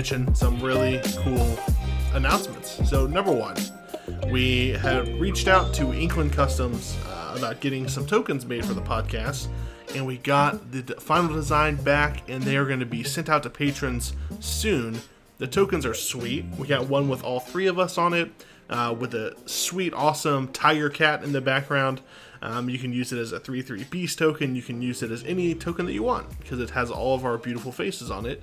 Mention some really cool announcements. So, number one, we have reached out to Inkland Customs uh, about getting some tokens made for the podcast, and we got the final design back, and they are going to be sent out to patrons soon. The tokens are sweet. We got one with all three of us on it, uh, with a sweet, awesome tiger cat in the background. Um, you can use it as a 3 3 beast token. You can use it as any token that you want because it has all of our beautiful faces on it.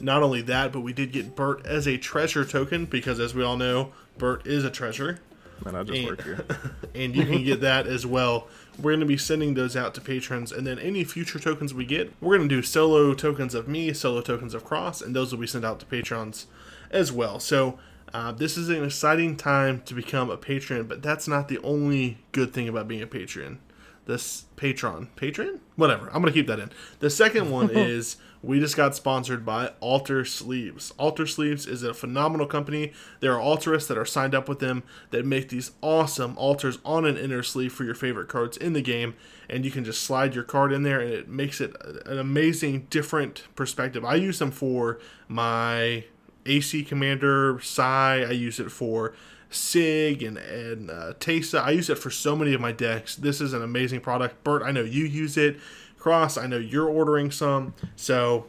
Not only that, but we did get Bert as a treasure token because, as we all know, Bert is a treasure. Man, I just And- work here. and you can get that as well. We're going to be sending those out to patrons, and then any future tokens we get, we're going to do solo tokens of me, solo tokens of Cross, and those will be sent out to patrons as well. So uh, this is an exciting time to become a patron, but that's not the only good thing about being a patron. This patron, patron, whatever. I'm gonna keep that in. The second one is we just got sponsored by Alter Sleeves. Alter Sleeves is a phenomenal company. There are alterists that are signed up with them that make these awesome alters on an inner sleeve for your favorite cards in the game, and you can just slide your card in there, and it makes it an amazing, different perspective. I use them for my AC Commander, Psy. I use it for Sygg and and uh, Teysa. I use it for so many of my decks. This is an amazing product. Bert, I know you use it. Cross, I know you're ordering some. So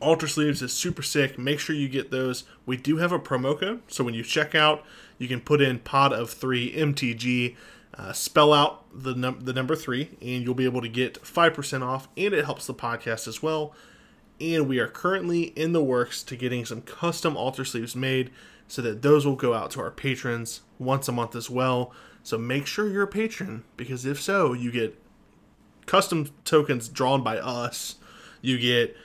Alter Sleeves is super sick. Make sure you get those. We do have a promo code, so when you check out, you can put in Pod of Three MTG, uh, spell out the num- the number three, and you'll be able to get five percent off. And it helps the podcast as well. And we are currently in the works to getting some custom alter sleeves made, so that those will go out to our patrons once a month as well. So make sure you're a patron, because if so, you get custom tokens drawn by us. You get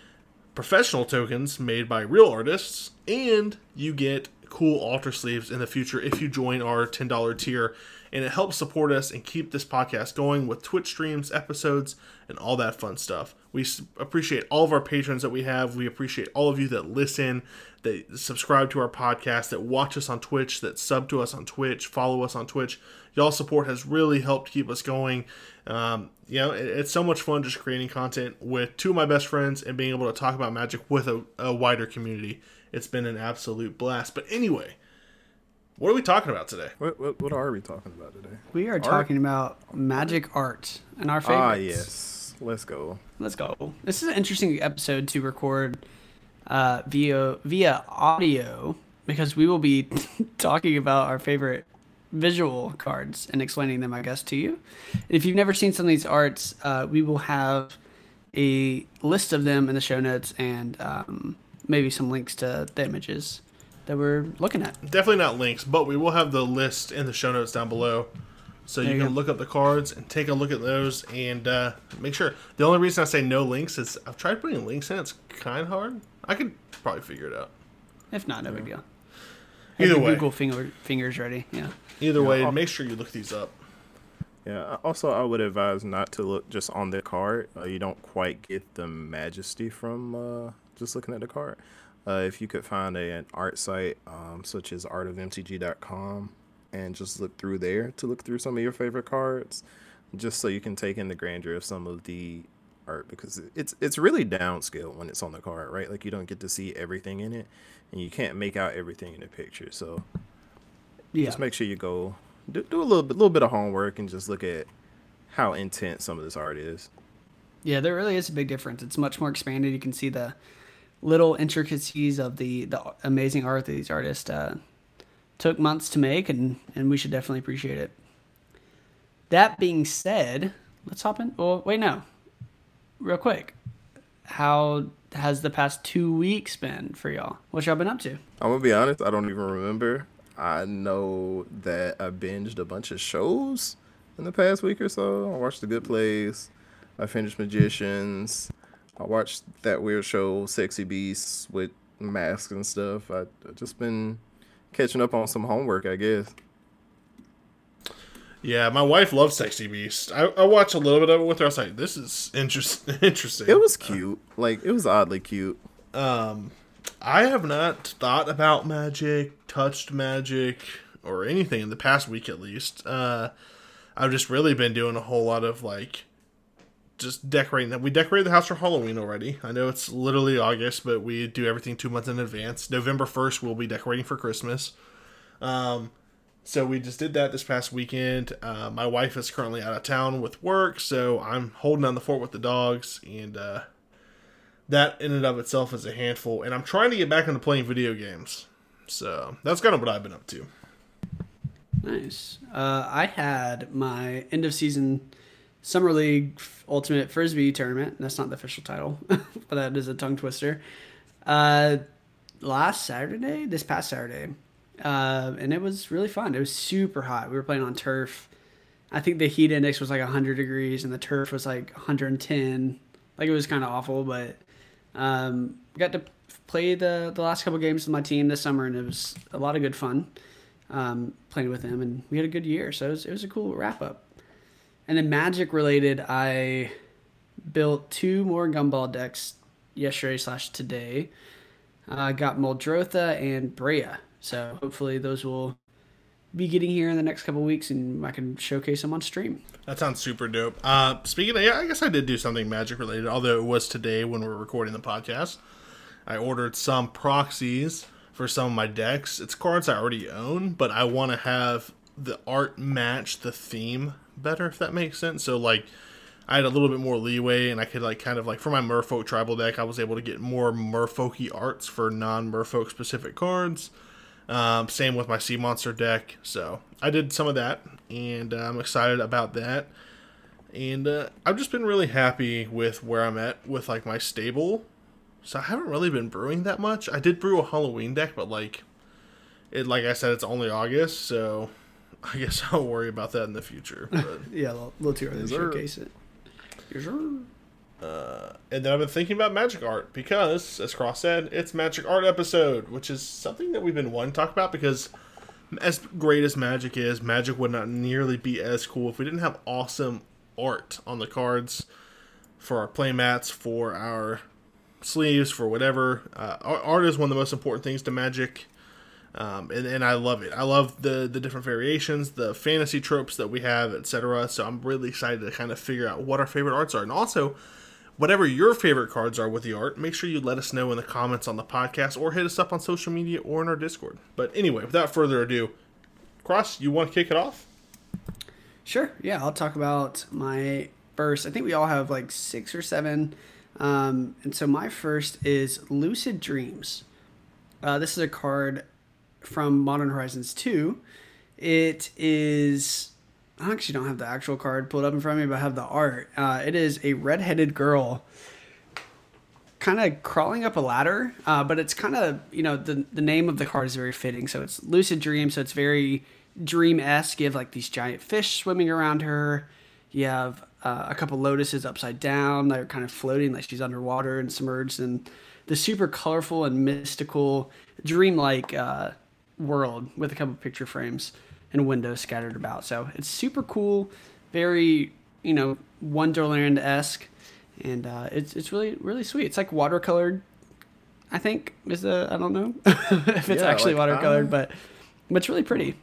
professional tokens made by real artists, and you get cool alter sleeves in the future if you join our $10 tier. And it helps support us and keep this podcast going with Twitch streams, episodes, and all that fun stuff. We appreciate all of our patrons that we have. We appreciate all of you that listen, that subscribe to our podcast, that watch us on Twitch, that sub to us on Twitch, follow us on Twitch. Y'all support has really helped keep us going. Um, you know, it- it's so much fun just creating content with two of my best friends and being able to talk about magic with a, a wider community. It's been an absolute blast. But anyway, what are we talking about today? What, what what are we talking about today? We are talking about magic art and our favorites. Ah, yes. Let's go. Let's go. This is an interesting episode to record uh, via via audio because we will be talking about our favorite visual cards and explaining them, I guess, to you. If you've never seen some of these arts, uh, we will have a list of them in the show notes and um, maybe some links to the images that we're looking at. Definitely not links, but we will have the list in the show notes down below. So you There you can go. look up the cards and take a look at those and uh, make sure. The only reason I say no links is I've tried putting links in. It's kind of hard. I could probably figure it out. If not, no big deal. Either way. Google finger, fingers ready. Yeah. Either way, I'll- make sure you look these up. Yeah. Also, I would advise not to look just on the card. Uh, you don't quite get the majesty from uh, just looking at the card. Uh, if you could find a, an art site um, such as artofmtg.com and just look through there to look through some of your favorite cards, just so you can take in the grandeur of some of the art because it's it's really downscale when it's on the card, right? Like you don't get to see everything in it, and you can't make out everything in the picture. So Yeah. just make sure you go do, do a little bit, little bit of homework and just look at how intense some of this art is. Yeah, there really is a big difference. It's much more expanded. You can see the little intricacies of the the amazing art that these artists uh, took months to make, and and we should definitely appreciate it. That being said, let's hop in. Well, wait, no, real quick. how has the past two weeks been for y'all? What y'all been up to? I'm gonna be honest, I don't even remember. I know that I binged a bunch of shows in the past week or so. I watched The Good Place. I finished Magicians. I watched that weird show, Sexy Beasts, with masks and stuff. I I just been catching up on some homework, I guess. Yeah, my wife loves Sexy Beast. I, I watched a little bit of it with her. I was like, this is interest, interesting. It was cute. Like it was oddly cute. Um, I have not thought about magic, touched magic, or anything in the past week at least. Uh, I've just really been doing a whole lot of like just decorating. We decorated the house for Halloween already. I know it's literally August, but we do everything two months in advance. November 1st, we'll be decorating for Christmas. Um, so we just did that this past weekend. Uh, my wife is currently out of town with work, so I'm holding down the fort with the dogs, and uh, that in and of itself is a handful. And I'm trying to get back into playing video games, so that's kind of what I've been up to. Nice. Uh, I had my end of season summer league ultimate frisbee tournament. That's not the official title, but that is a tongue twister. Uh, last Saturday, this past Saturday, uh, and it was really fun. It was super hot. We were playing on turf. I think the heat index was like 100 degrees, and the turf was like 110. Like it was kind of awful, but um, got to play the the last couple games with my team this summer, and it was a lot of good fun um, playing with them, and we had a good year. So it was, it was a cool wrap up. And then Magic related, I built two more gumball decks yesterday slash today. I uh, got Muldrotha and Breya. So hopefully those will be getting here in the next couple weeks, and I can showcase them on stream. That sounds super dope. Uh, speaking of, yeah, I guess I did do something magic related, although it was today when we are recording the podcast. I ordered some proxies for some of my decks. It's cards I already own, but I want to have the art match the theme better, if that makes sense. So, like, I had a little bit more leeway, and I could, like, kind of like for my Merfolk tribal deck, I was able to get more Merfolky arts for non Merfolk specific cards. Um, same with my Sea Monster deck. So I did some of that, and uh, I'm excited about that. And uh, I've just been really happy with where I'm at with like my stable. So I haven't really been brewing that much. I did brew a Halloween deck, but like it, like I said, it's only August, so I guess I'll worry about that in the future. But yeah, a little, little too early to showcase it. Yes, sir. Uh, and then I've been thinking about magic art because, as Cross said, it's magic art episode, which is something that we've been wanting to talk about because, as great as magic is, magic would not nearly be as cool if we didn't have awesome art on the cards for our play mats, for our sleeves, for whatever. Uh, art is one of the most important things to magic. Um, and, and I love it. I love the the different variations, the fantasy tropes that we have, etc. So I'm really excited to kind of figure out what our favorite arts are, and also whatever your favorite cards are with the art, make sure you let us know in the comments on the podcast or hit us up on social media or in our Discord. But anyway, without further ado, Cross, you want to kick it off? Sure. Yeah, I'll talk about my first. I think we all have like six or seven. Um, and so my first is Lucid Dreams. Uh, this is a card from Modern Horizons 2. It is I actually don't have the actual card pulled up in front of me, but I have the art. Uh, it is a redheaded girl kind of crawling up a ladder, uh, but it's kind of, you know, the, the name of the card is very fitting. So it's Lucid Dream, so it's very dream esque. You have like these giant fish swimming around her. You have uh, a couple lotuses upside down. They're kind of floating like she's underwater and submerged in the super colorful and mystical, dreamlike uh, world with a couple picture frames and windows scattered about. So it's super cool, very you know Wonderland esque, and uh, it's it's really really sweet. It's like watercolored. I think is the I don't know if it's yeah, actually like, watercolored, but but it's really pretty.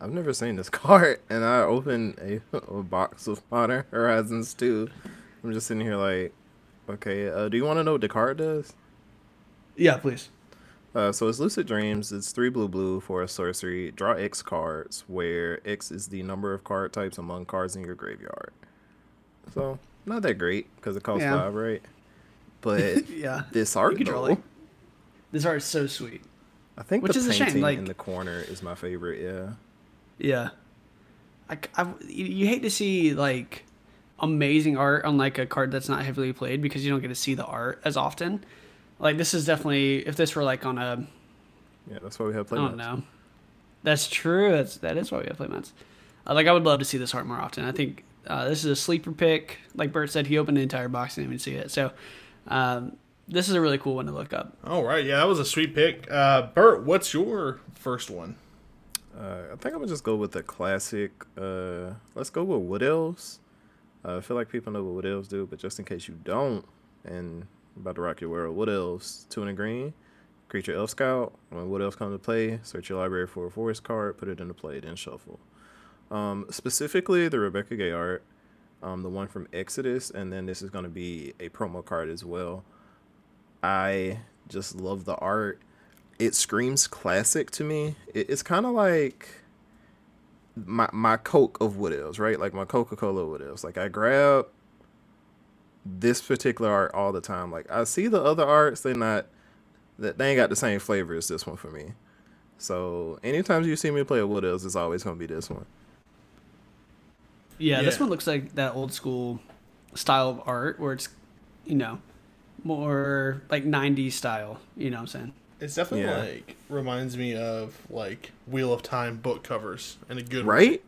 I've never seen this card, and I opened a, a box of Modern Horizons 2. I'm just sitting here like, okay, uh, do you want to know what the card does? Yeah, please. Uh, so it's Lucid Dreams. It's three blue blue for a sorcery. Draw X cards, where X is the number of card types among cards in your graveyard. So not that great because it costs yeah. five, right? But yeah, this art though, like, this art is so sweet. I think Which the is painting a shame. Like, in the corner is my favorite. Yeah. Yeah. I, I, you hate to see like amazing art on like a card that's not heavily played because you don't get to see the art as often. Like this is definitely if this were like on a Yeah, that's why we have I don't playmats. know. That's true. That's that is why we have playmats. Uh, like I would love to see this art more often. I think uh, this is a sleeper pick. Like Bert said, he opened the entire box and didn't even see it. So um, this is a really cool one to look up. All right, yeah, that was a sweet pick. Uh, Bert, what's your first one? Uh, I think I'm gonna just go with the classic. Uh, let's go with Wood Elves. Uh, I feel like people know what Wood Elves do, but just in case you don't, and I'm about to rock your world, two and a green, creature Elf Scout. When Wood Elves come to play, search your library for a forest card, put it into play, then shuffle. Um, specifically, the Rebecca Guay art, um, the one from Exodus, and then this is gonna be a promo card as well. I just love the art it screams classic to me. It, it's kind of like my my Coke of Wood Elves, right? Like my Coca Cola Wood Elves. Like I grab this particular art all the time. Like I see the other arts, they're not that they ain't got the same flavor as this one for me. So anytime you see me play a Wood Elves, it's always gonna be this one. Yeah, this one looks like that old school style of art where it's, you know, more like 90s style. You know what I'm saying? It's definitely Yeah. like reminds me of like Wheel of Time book covers and a good way. Right? Like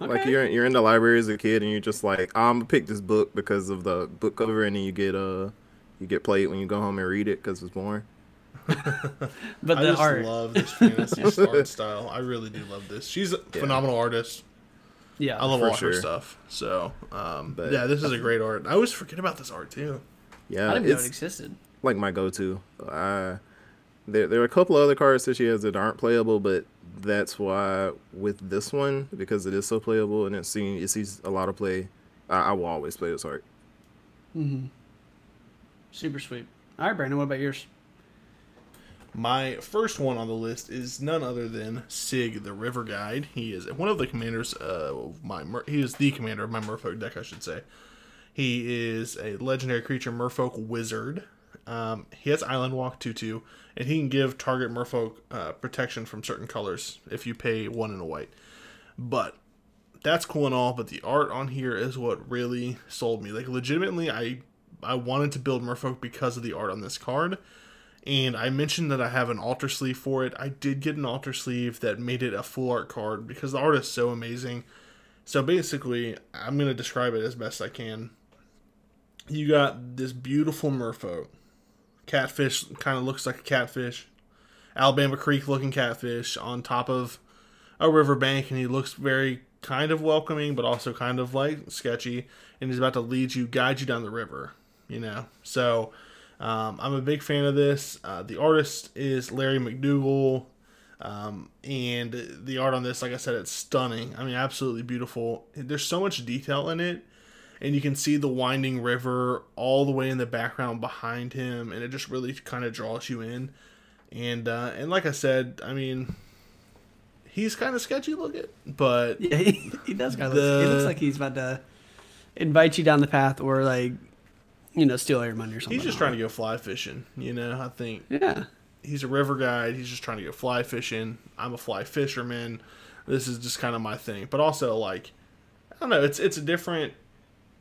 Okay. you're you're in the library as a kid and you're just like, I'm gonna pick this book because of the book cover, and then you get uh you get played when you go home and read it because it's boring. But I the just art, love this fantasy art style. I really do love this. She's a phenomenal artist. yeah, I love For all her stuff. So, um, But- yeah, this is a great art. I always forget about this art too. Yeah, I didn't know it existed. like my go-to. I there there are a couple of other cards that she has that aren't playable, but that's why with this one because it is so playable and it's seen it sees a lot of play. I, I will always play this art. Super sweet. All right, Brandon, what about yours? My first one on the list is none other than Sygg, the River Guide. He is one of the commanders uh, of my. Mer- he is the commander of my Merfolk deck, I should say. He is a legendary creature, Merfolk Wizard. Um, he has Island Walk 2 2, and he can give target Merfolk uh, protection from certain colors if you pay one and a white. But that's cool and all, but the art on here is what really sold me. Like, legitimately, I I wanted to build Merfolk because of the art on this card. And I mentioned that I have an alter sleeve for it. I did get an alter sleeve that made it a full art card because the art is so amazing. So basically, I'm going to describe it as best I can. You got this beautiful merfolk. Catfish kind of looks like a catfish. Alabama Creek looking catfish on top of a riverbank, and he looks very kind of welcoming, but also kind of like sketchy. And he's about to lead you, guide you down the river, you know? So um, I'm a big fan of this. Uh, the artist is Larry MacDougall. Um, and the art on this, like I said, it's stunning. I mean, absolutely beautiful. There's so much detail in it, and you can see the winding river all the way in the background behind him, and it just really kind of draws you in. And uh, and like I said, I mean, he's kind of sketchy looking, but Yeah, he, he does kind of. Look, he looks like he's about to invite you down the path or like, you know, steal all your money or something. he's just trying to go fly fishing. You know, I think Yeah. he's a river guide. He's just trying to go fly fishing. I'm a fly fisherman. This is just kind of my thing. But also, like, I don't know. It's it's a different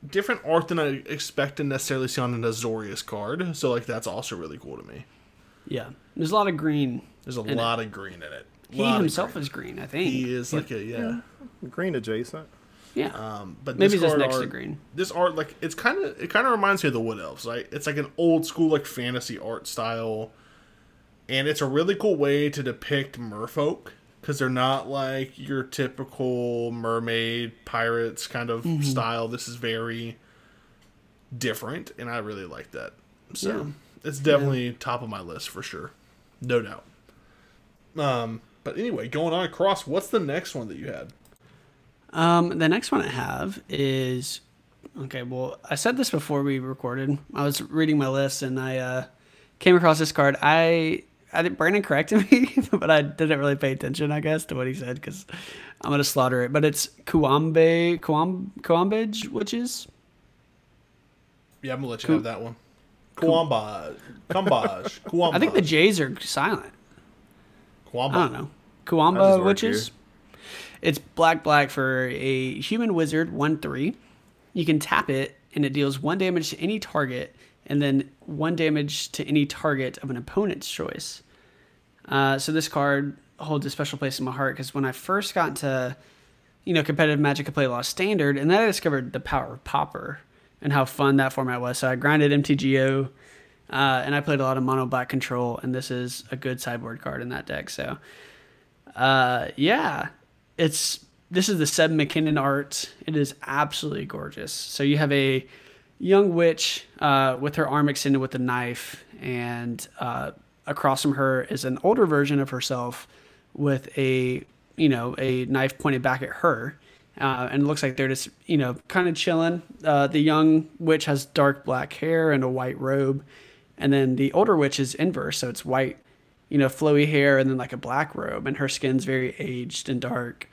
different art than I expect to necessarily see on an Azorius card. So like that's also really cool to me. Yeah. There's a lot of green. There's a In it. lot of green in it. He himself green. is green, I think. He is like a yeah. Green adjacent. Yeah. Um, but Maybe this just card next to green. This art, like, it's kind of it kind of reminds me of the Wood Elves. Right? It's like an old school like fantasy art style, and it's a really cool way to depict merfolk because they're not like your typical mermaid pirates kind of Mm-hmm. style. This is very different, and I really like that. So Yeah. it's definitely top of my list for sure, no doubt. Um, but anyway, going on across, what's the next one that you had? Um, the next one I have is okay. Well, I said this before we recorded. I was reading my list and I uh, came across this card. I I think Brandon corrected me, but I didn't really pay attention, I guess, to what he said because I'm gonna slaughter it. But it's Kuambe Kuam Kuambage witches. Yeah, I'm gonna let you Ku- have that one. Kuambaj, Kuambaj, Kuambaj. I think the J's are silent. Kuambaj. I don't know. I Kuamba just work witches. It's black black for a human wizard one three. you can tap it and it deals one damage to any target and then one damage to any target of an opponent's choice. Uh, so this card holds a special place in my heart because when I first got into, you know, competitive Magic, I played a lot of Standard, and then I discovered the power of Pauper and how fun that format was. So I grinded MTGO, uh, and I played a lot of Mono Black Control, and this is a good sideboard card in that deck. So, uh, yeah, it's this is the Seb McKinnon art. It is absolutely gorgeous. So you have a young witch uh, with her arm extended with a knife, and uh, across from her is an older version of herself with a you know a knife pointed back at her. Uh, and it looks like they're just you know kind of chilling. Uh, the young witch has dark black hair and a white robe, and then the older witch is inverse, so it's white, you know, flowy hair and then like a black robe, and her skin's very aged and dark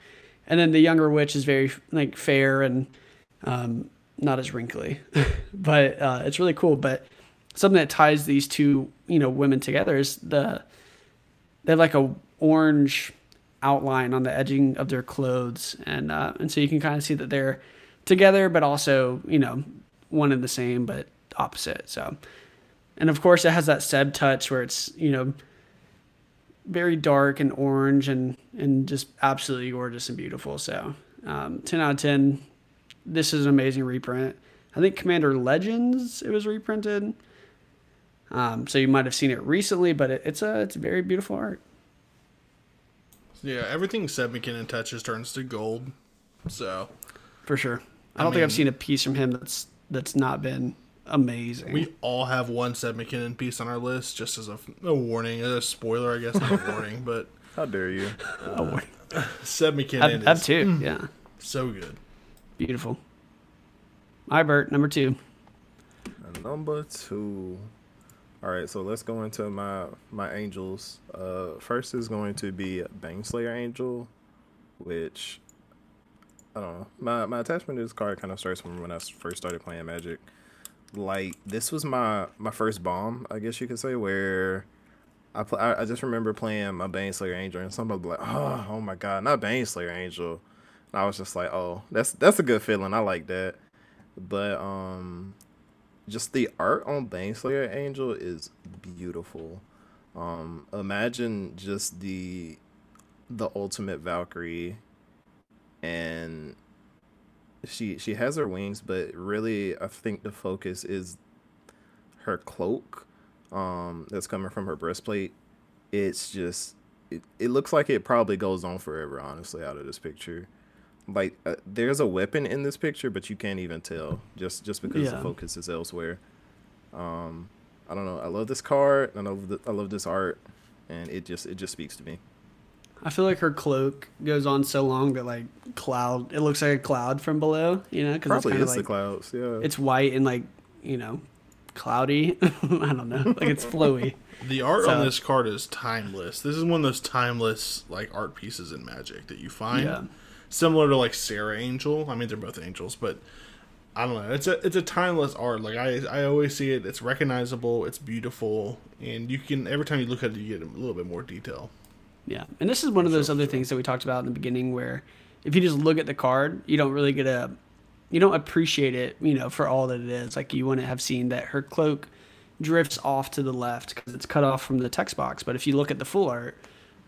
and then the younger witch is very like fair and um, not as wrinkly, but uh, it's really cool. But something that ties these two you know women together is the they have like a orange outline on the edging of their clothes, and uh, and so you can kind of see that they're together, but also you know one and the same, but opposite. So, and of course it has that Seb touch where it's you know very dark and orange and and just absolutely gorgeous and beautiful. So um, ten out of ten. This is an amazing reprint. I think Commander Legends it was reprinted. Um, so you might have seen it recently, but it, it's a it's a very beautiful art. Yeah, everything Seb McKinnon touches turns to gold. So for sure, I, I don't mean, think I've seen a piece from him that's that's not been amazing. We all have one Seb McKinnon piece on our list, just as a, a warning, a spoiler, I guess, not a warning, but how dare you? Uh, Seb McKinnon. Have, two, yeah. So good. Beautiful. Hi, Bert. Number two. Number two. All right, so let's go into my my angels. Uh, first is going to be Baneslayer Angel, which I don't know. My my attachment to this card kind of starts from when I first started playing Magic like this was my my first bomb, I guess you could say, where I pl- I, I just remember playing my Baneslayer Angel and somebody like, oh, oh my god, not Baneslayer Angel. I was just like, oh, that's that's a good feeling. I like that. But um, just the art on Baneslayer Angel is beautiful. Um, imagine just the the ultimate Valkyrie and she she has her wings, but really I think the focus is her cloak um that's coming from her breastplate. It's just it, it looks like it probably goes on forever honestly out of this picture. Like uh, there's a weapon in this picture but you can't even tell just just because yeah. the focus is elsewhere. Um I don't know. I love this card. I love the, I love this art and it just it just speaks to me. I feel like her cloak goes on so long that like cloud, it looks like a cloud from below, you know? Cause Probably it's is like, the clouds, yeah. It's white and like you know, cloudy. I don't know, like it's flowy. The art so, on this card is timeless. This is one of those timeless like art pieces in Magic that you find, yeah. Similar to like Serra Angel. I mean, they're both angels, but I don't know. It's a it's a timeless art. Like I I always see it. It's recognizable. It's beautiful, and you can every time you look at it, you get a little bit more detail. Yeah, and this is one of those other things that we talked about in the beginning, where if you just look at the card, you don't really get a, you don't appreciate it, you know, for all that it is. Like you wouldn't have seen that her cloak drifts off to the left because it's cut off from the text box. But if you look at the full art,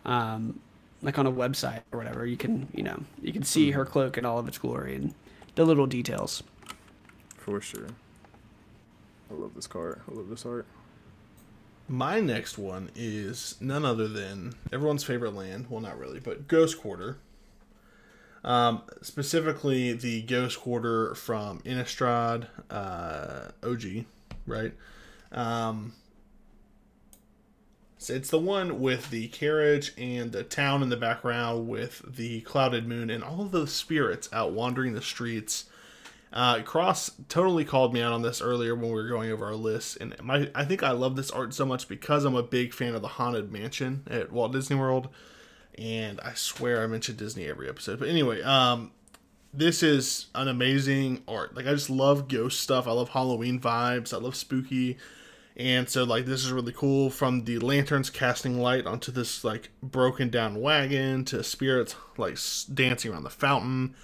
um, like on a website or whatever, you can, you know, you can see her cloak in all of its glory and the little details. For sure. I love this card. I love this art. My next one is none other than everyone's favorite land. Well, not really, but Ghost Quarter. Um, specifically, the Ghost Quarter from Innistrad uh, OG, right? Um, so it's the one with the carriage and the town in the background with the clouded moon and all of the spirits out wandering the streets uh, Cross totally called me out on this earlier when we were going over our list, and my I think I love this art so much because I'm a big fan of the Haunted Mansion at Walt Disney World, and I swear I mentioned Disney every episode. But anyway, um, this is an amazing art. Like I just love ghost stuff. I love Halloween vibes. I love spooky. And so like this is really cool from the lanterns casting light onto this like broken down wagon to spirits like dancing around the fountain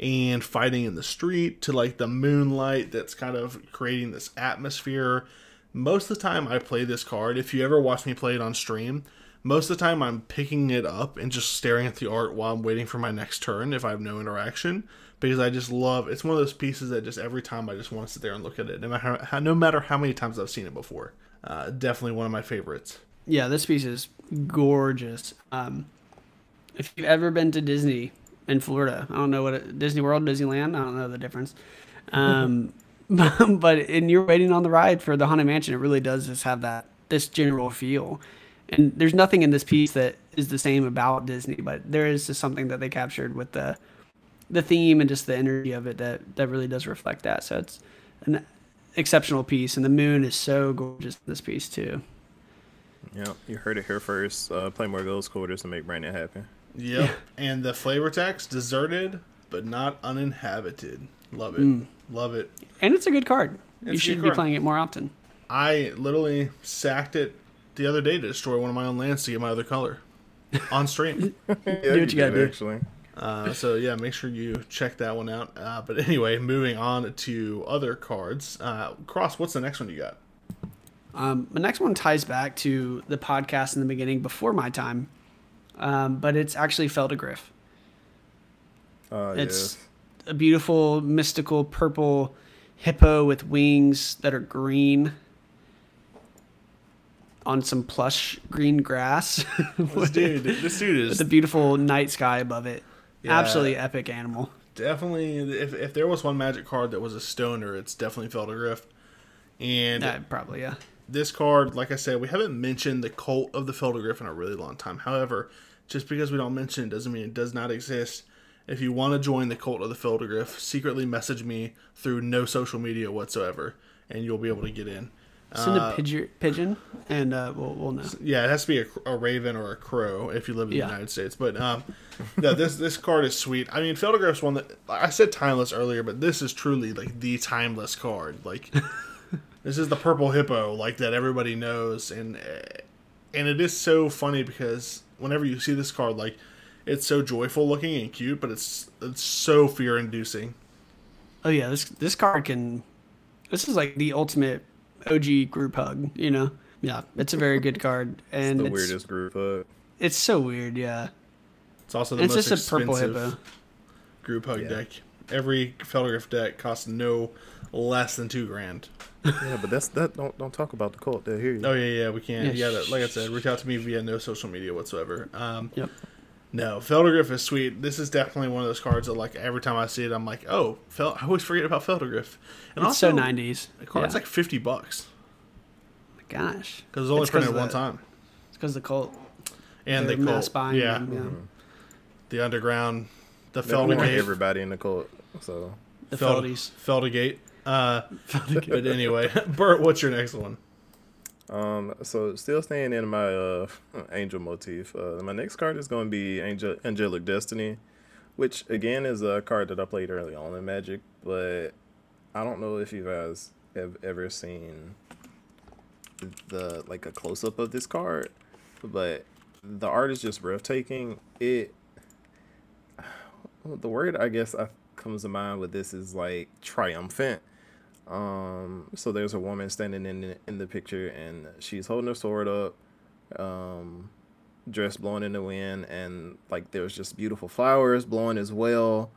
and fighting in the street to like the moonlight that's kind of creating this atmosphere. Most of the time, I play this card. If you ever watch me play it on stream, most of the time I'm picking it up and just staring at the art while I'm waiting for my next turn if I have no interaction because I just love it's one of those pieces that just every time I just want to sit there and look at it no matter how, no matter how many times I've seen it before. Uh, definitely one of my favorites. Yeah, this piece is gorgeous. Um, if you've ever been to Disney in Florida, I don't know what it, Disney World, Disneyland, I don't know the difference. Um, but and you're waiting on the ride for the Haunted Mansion, it really does just have that this general feel. And there's nothing in this piece that is the same about Disney, but there is just something that they captured with the the theme and just the energy of it that that really does reflect that. So it's an exceptional piece, and the moon is so gorgeous in this piece too. Yeah, you heard it here first. Uh, play more ghost quarters to make Brandon happy. Yep. and the flavor text deserted but not uninhabited. Love it. Love it. And it's a good card. It's you should good be playing it more often. I literally sacked it the other day to destroy one of my own lands to get my other color on stream. yeah, what you gotta did, do. Actually, Uh, so yeah, make sure you check that one out. Uh, but anyway, moving on to other cards. Uh, Cross, what's the next one you got? Um, the next one ties back to the podcast in the beginning before my time, um, but it's actually Phelddagrif. uh, It's yes. a beautiful, mystical purple hippo with wings that are green on some plush green grass This dude, this dude is with a beautiful night sky above it. Yeah. Absolutely epic animal. definitely. If, if there was one magic card that was a stoner, it's definitely Phelddagrif. And Uh, probably, yeah. this card, like I said, we haven't mentioned the cult of the Phelddagrif in a really long time. However, just because we don't mention it doesn't mean it does not exist. If you want to join the cult of the Phelddagrif, secretly message me through no social media whatsoever, and you'll be able to get in. Send Uh, a pigeon, pigeon and uh, we'll, we'll know. Yeah, it has to be a, a raven or a crow if you live in Yeah. the United States. But um, no, this this card is sweet. I mean, Phelddagrif's one that I said timeless earlier, but this is truly like the timeless card. Like this is the purple hippo, like that everybody knows, and eh, and it is so funny because whenever you see this card, like it's so joyful looking and cute, but it's it's so fear inducing. Oh yeah, this this card can. This is like the ultimate OG group hug. You know. Yeah, it's a very good card, and the it's, weirdest group. Uh, It's so weird. Yeah, It's also the it's most just a purple expensive hippo. group hug Yeah. deck. Every Phelddagrif deck costs no less than two grand. yeah, but that's that. Don't don't talk about the cult. They hear you. Oh yeah, yeah, we can't. Yeah, Yeah, sh- like I said, reach out to me via no social media whatsoever. Um, Yep. No, Phelddagrif is sweet. This is definitely one of those cards that, like, every time I see it, I'm like, oh, Fel- I always forget about Phelddagrif. And It's so 90s. The card's Yeah. like fifty bucks My Gosh, because it's only It's 'cause printed of one the- time. it's because the cult. And they're the mass cult, buying yeah, them, yeah. the underground, the They Feldergate, everybody in the cult. So The Feld- Feldies. Feldegate. Uh, but anyway, Bert, what's your next one? Um, so still staying in my uh angel motif. Uh, my next card is going to be Angel Angelic Destiny, which again is a card that I played early on in Magic, but I don't know if you guys have ever seen the like a close up of this card, but the art is just breathtaking. It the word I guess I comes to mind with this is like triumphant. Um, so there's a woman standing in the, in the picture, and she's holding her sword up, um, dress blowing in the wind, and like there's just beautiful flowers blowing as well.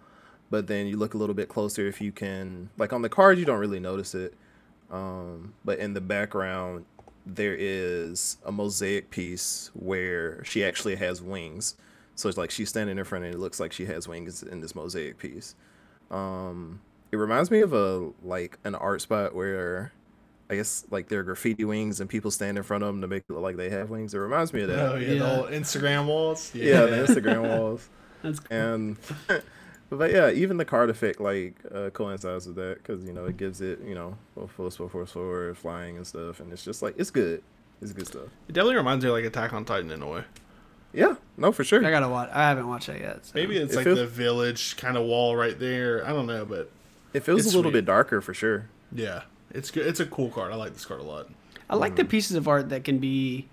But then you look a little bit closer, if you can, like on the card, you don't really notice it. Um, but in the background, there is a mosaic piece where she actually has wings. So it's like she's standing in front, and it looks like she has wings in this mosaic piece. Um, it reminds me of a like an art spot where I guess like there are graffiti wings and people stand in front of them to make it look like they have wings. It reminds me of that. Oh yeah, the old Instagram walls. yeah, the Instagram walls. That's cool. And but yeah, even the card effect like uh, coincides with that because you know it gives it you know full force, force, forward, flying and stuff, and it's just like it's good. It's good stuff. It definitely reminds me of like Attack on Titan in a way. Yeah, no, for sure. I gotta watch. I haven't watched that yet. so- Maybe it's It like feels- the village kind of wall right there. I don't know, but It feels It's a little sweet. bit darker for sure. yeah, it's good. It's a cool card. I like this card a lot. I like the mm. pieces of art that can be,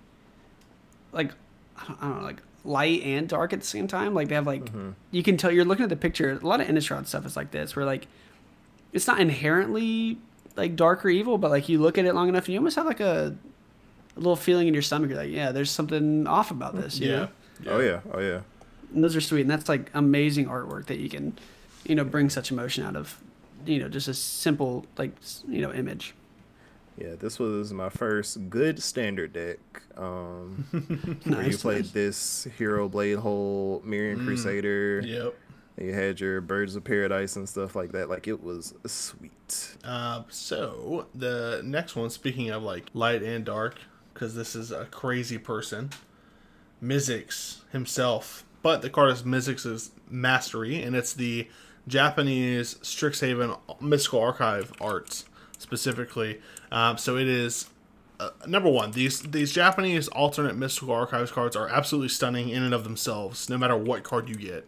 like, I don't, I don't know, like light and dark at the same time. Like they have like mm-hmm. you can tell you're looking at the picture. A lot of Innistrad stuff is like this, where like it's not inherently like dark or evil, but like you look at it long enough and you almost have like a, a little feeling in your stomach. You're like, yeah, there's something off about this. You Yeah. know? Oh yeah, oh yeah. And those are sweet, and that's like amazing artwork that you can, you know, bring such emotion out of, you know, just a simple like you know image. Yeah, this was my first good standard deck. Um, where you played nice. this Hero Blade Hole, Mirran Crusader. Yep. You had your Birds of Paradise and stuff like that. Like it was sweet. Uh, so the next one, speaking of like light and dark, because this is a crazy person, Mizzix himself. But the card is Mizzix's Mastery, and it's the Japanese Strixhaven Mystical Archive art specifically. Um, so it is uh, number one. These these Japanese alternate Mystical Archives cards are absolutely stunning in and of themselves, no matter what card you get.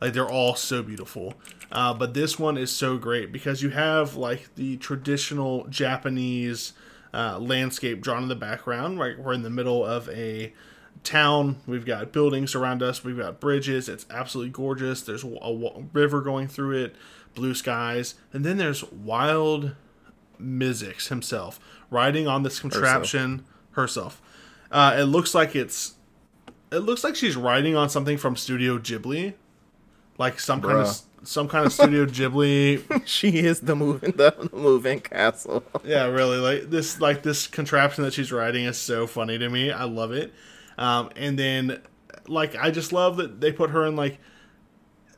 Like they're all so beautiful. Uh, but this one is so great because you have like the traditional Japanese uh, landscape drawn in the background. Right, we're in the middle of a town. We've got buildings around us. We've got bridges. It's absolutely gorgeous. There's a, river going through it, blue skies, and then there's wild Mizzix himself riding on this contraption herself. Uh, it looks like it's it looks like she's riding on something from Studio Ghibli, like some kind of some kind of Studio Ghibli. she is the moving the moving castle. Yeah, really, like this like this contraption that she's riding is so funny to me. I love it. Um, and then like I just love that they put her in like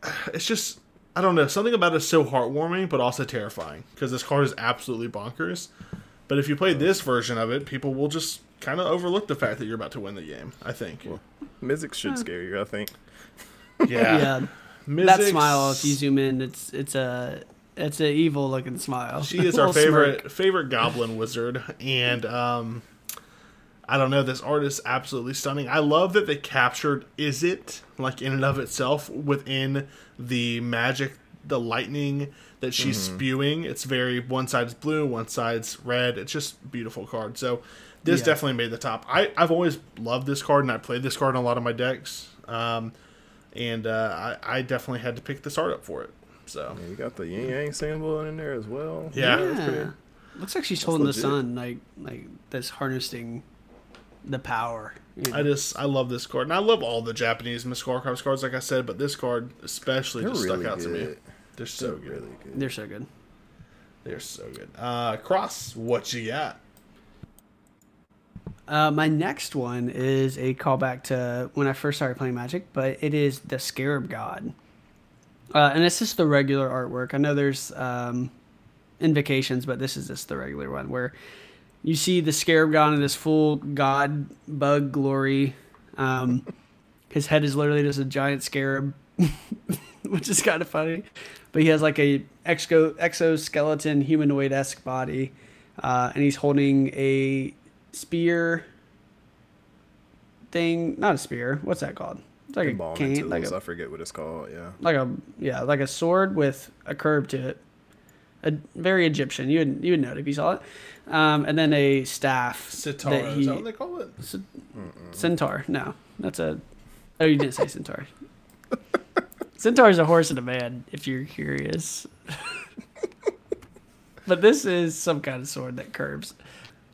it's just I don't know something about it is so heartwarming but also terrifying because this card is absolutely bonkers. But if you play this version of it, people will just kind of overlook the fact that you're about to win the game. I think. Mizzix should scare you, I think. Yeah. Yeah, that smile. If you zoom in, it's it's a it's a evil looking smile. She is our favorite smirk. favorite goblin wizard, and um, I don't know. This art is absolutely stunning. I love that they captured is it like in and of itself within the magic, the lightning that she's spewing. It's very one side's blue, one side's red. It's just beautiful card. So this Yeah. definitely made the top. I I've always loved this card, and I played this card in a lot of my decks. Um, and uh, I I definitely had to pick this art up for it. So Yeah, you got the yin yang symbol in there as well. Yeah. Yeah. Looks like she's holding the sun, like like this harnessing the power. you know? I just I love this card, and I love all the Japanese Mystical Archives cards, like I said, but this card especially They're just really stuck out to me. They're so They're good. really good. They're so good. They're so good. Uh, Cross, what you got? Uh, my next one is a callback to when I first started playing Magic, but it is the Scarab God. Uh, and it's just the regular artwork. I know there's um, invocations, but this is just the regular one where you see the Scarab God in this full God bug glory. Um, his head is literally just a giant scarab, which is kind of funny. But he has like a exo exoskeleton humanoid esque body, uh, and he's holding a spear thing. Not a spear. What's that called? It's like a cane, like a I forget what it's called. Yeah. like a yeah, like a sword with a curve to it. A very Egyptian. You would you would know it if you saw it. Um, and then a staff. Sitar, that is he- that what they call it? Centaur. No, that's a. Oh, you didn't say centaur. centaur is a horse and a man. If you're curious. but this is some kind of sword that curves.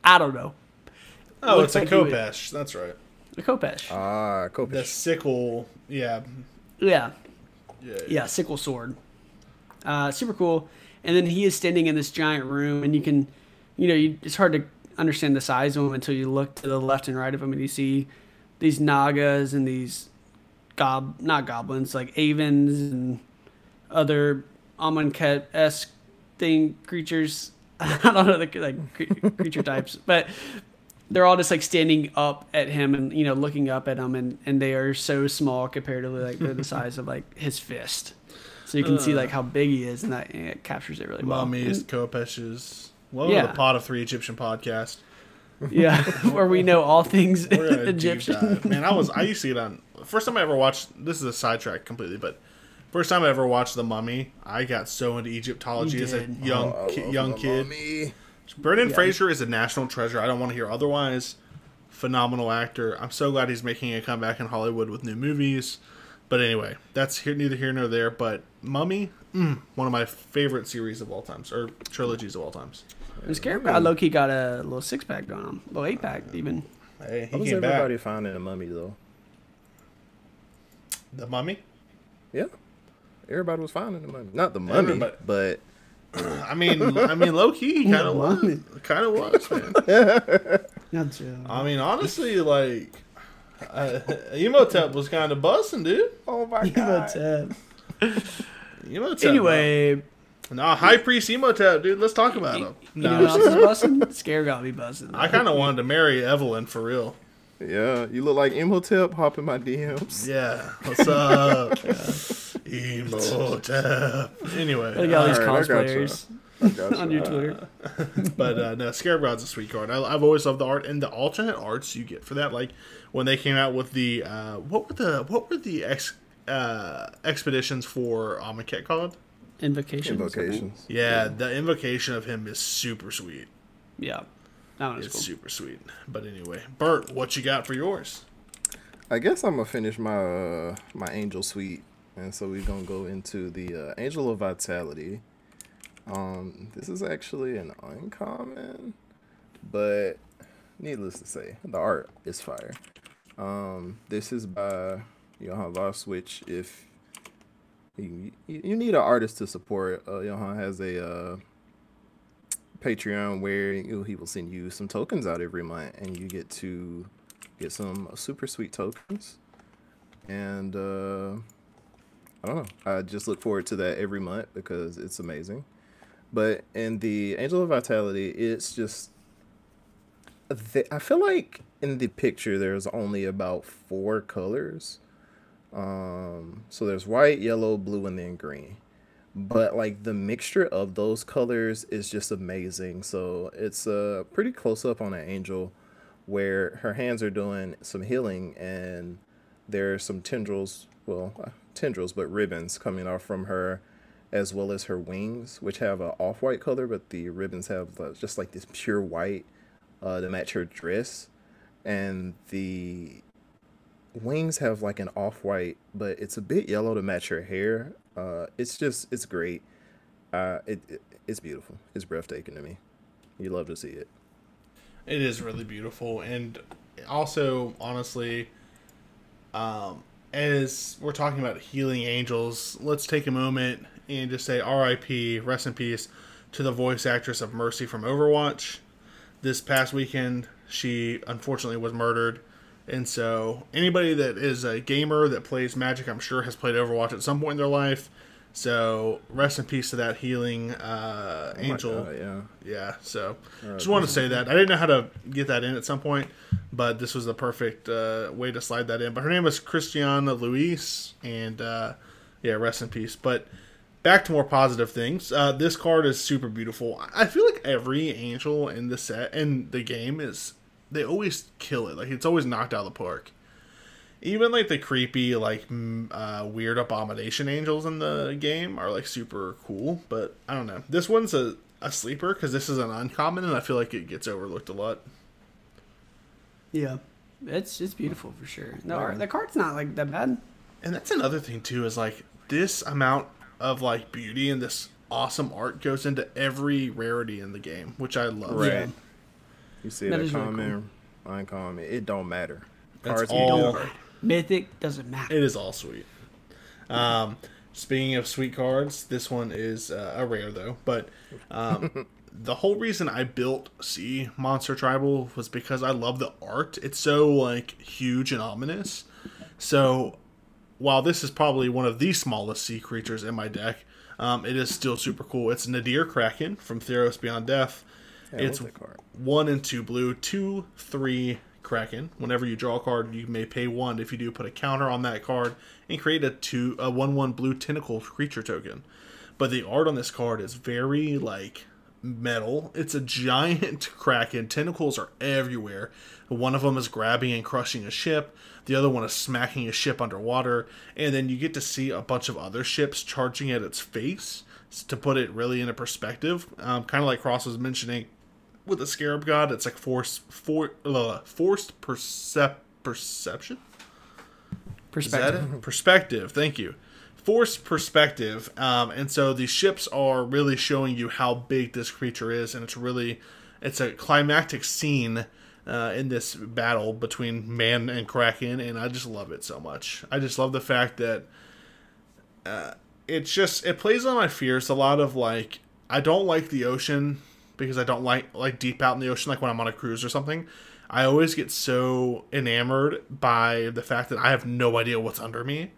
I don't know. Oh, Looks it's a like you would- Khopesh. That's right. A Khopesh. Ah, Khopesh. The Khopesh. sickle. Yeah. yeah. Yeah. Yeah, sickle sword. Uh, super cool. And then he is standing in this giant room, and you can, you know, you, it's hard to understand the size of him until you look to the left and right of him, and you see these nagas and these gob, not goblins, like avens and other Amonkhet esque thing creatures. I don't know the like creature types, but they're all just like standing up at him and you know looking up at him, and and they are so small comparatively, like they're the size of like his fist. So you can see uh. like how big he is, and that and it captures it really well. Mummies, Khopeshes. Welcome Yeah. to the Pod of Three Egyptian podcast. yeah, where we know all things We're gonna deep Egyptian. Man, I was I used to get on first time I ever watched this is a sidetrack completely, but first time I ever watched The Mummy, I got so into Egyptology as a young Oh, ki- young kid. mummy. Brendan Yeah. Fraser is a national treasure. I don't want to hear otherwise. phenomenal actor. I'm so glad he's making a comeback in Hollywood with new movies. But anyway, that's here, neither here nor there. But Mummy, mm, one of my favorite series of all times, or trilogies of all times. And Scarecrow low key got a little six pack going on, little eight pack even. Hey, How was came back. everybody finding a mummy though? The Mummy. Yeah, everybody was finding the mummy. Not the mummy, Everybody- but I mean, I mean, low key, kind of was, kind of was, man. Not. I mean, honestly, like, uh, Imhotep was kind of busting, dude. oh my Imhotep. Imhotep. Anyway, nah, High Priest Imhotep, dude. Let's talk about him. you know what else No, is busting? Scare got me busting. I kind of wanted to marry Evelyn for real. Yeah, you look like Imhotep. Hop in my DMs. Yeah, what's up, Imhotep? Anyway, Look at all these Alright, I gotcha. cosplayers I gotcha. on your Twitter. But uh, no, Scarab God's a sweet card. I, I've always loved the art and the alternate arts you get for that. Like when they came out with the uh, what were the what were the ex, uh, expeditions for Amonkhet called? Invocation. Invocations. Yeah, the invocation of him is super sweet. Yeah. That one is It's cool. super sweet. But anyway, Bert, what you got for yours? I guess I'm gonna finish my uh, my angel suite, and so we're gonna go into the uh, angel of vitality. Um, this is actually an uncommon, but needless to say, the art is fire. Um, this is by Johan Voss, which if you, you need an artist to support, uh, Johan has a uh, Patreon where he will send you some tokens out every month, and you get to get some super sweet tokens. And uh, I don't know. I just look forward to that every month because it's amazing. But in the Angel of Vitality, it's just. I feel like in the picture there's only about four colors. Um, so there's white, yellow, blue, and then green. But like the mixture of those colors is just amazing. So it's uh pretty close up on an angel where her hands are doing some healing and there are some tendrils, well, tendrils, but ribbons coming off from her, as well as her wings, which have a off-white color, but the ribbons have uh, just like this pure white uh, to match her dress, and the wings have like an off-white, but it's a bit yellow to match her hair. Uh, it's just, it's great. Uh, it, it it's beautiful. It's breathtaking to me. You love to see it. It is really beautiful, and also honestly, um, as we're talking about healing angels, let's take a moment and just say R.I.P. Rest in peace to the voice actress of Mercy from Overwatch. This past weekend, she unfortunately was murdered, and so anybody that is a gamer that plays Magic, I'm sure has played Overwatch at some point in their life. So rest in peace to that healing uh, Oh angel. God, yeah. Yeah, so just wanted to say that. I didn't know how to get that in at some point, but this was the perfect uh, way to slide that in. But her name is Christiana Luis, and uh, yeah, rest in peace. But back to more positive things. Uh, this card is super beautiful. I feel like every angel in the set and the game is they always kill it. Like it's always knocked out of the park. Even like the creepy, like m- uh, weird abomination angels in the game are like super cool. But I don't know. This one's a, a sleeper because this is an uncommon, and I feel like it gets overlooked a lot. Yeah. It's it's beautiful for sure. The art, the card's not like that bad. And that's another thing too is like this amount of like beauty and this awesome art goes into every rarity in the game, which I love. Right. Yeah. You see That that is really common, uncommon. It don't matter. That's Cards all- don't Mythic doesn't matter. It is all sweet. Um, speaking of sweet cards, this one is uh, a rare though. But um, the whole reason I built Sea Monster Tribal was because I love the art. It's so like huge and ominous. So while this is probably one of the smallest sea creatures in my deck, um, it is still super cool. It's Nadir Kraken from Theros Beyond Death. Yeah, it's love that card. one and two blue, two, three Kraken. Whenever you draw a card, you may pay one. If you do, put a counter on that card and create a two, a one one blue tentacle creature token. But the art on this card is very like metal. It's a giant kraken. Tentacles are everywhere. One of them is grabbing and crushing a ship. The other one is smacking a ship underwater. And then you get to see a bunch of other ships charging at its face to put it really into perspective. Um, kind of like Cross was mentioning with a Scarab God. It's like force for uh, forced percep perception. Perspective. Perspective. Thank you. Forced perspective. Um, and so these ships are really showing you how big this creature is, and it's really, it's a climactic scene uh, in this battle between man and kraken, and I just love it so much. I just love the fact that uh, it's just it plays on my fears a lot of like I don't like the ocean because I don't like like deep out in the ocean like when I'm on a cruise or something. I always get so enamored by the fact that I have no idea what's under me.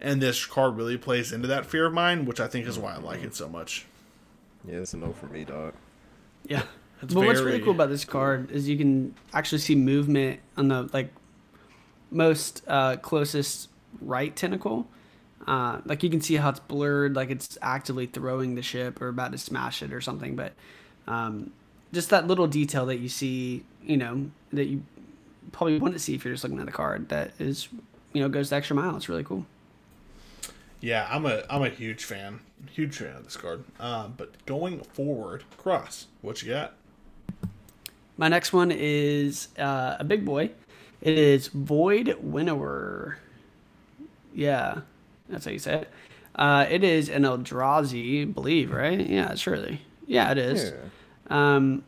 And this card really plays into that fear of mine, which I think is why I like it so much. Yeah, it's a no for me, dog. Yeah. It's but what's really cool about this card is you can actually see movement on the like most uh, closest right tentacle. Uh, like you can see how it's blurred, like it's actively throwing the ship or about to smash it or something. But um, just that little detail that you see, you know, that you probably wouldn't see if you're just looking at the card. That is, you know, goes the extra mile. It's really cool. Yeah, I'm a I'm a huge fan, huge fan of this card. Um, but going forward, cross, what you got? My next one is uh, a big boy. It is Void Winnower. Yeah, that's how you say it. Uh, it is an Eldrazi, I believe, right? Yeah, surely. Yeah, it is. Yeah. Um,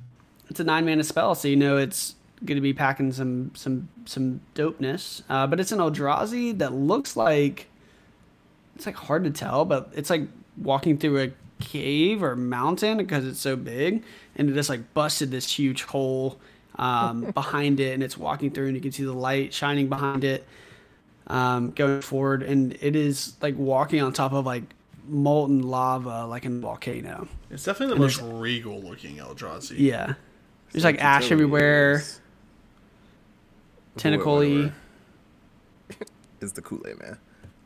it's a nine mana spell, so you know it's going to be packing some some some dopeness. Uh, but it's an Eldrazi that looks like it's like hard to tell, but it's like walking through a cave or mountain because it's so big, and it just like busted this huge hole um, behind it, and it's walking through, and you can see the light shining behind it, um, going forward, and it is like walking on top of like molten lava, like in a volcano. It's definitely the And most regal looking Eldrazi. Yeah, there's like ash everywhere, tentacly. Is the Kool Aid man?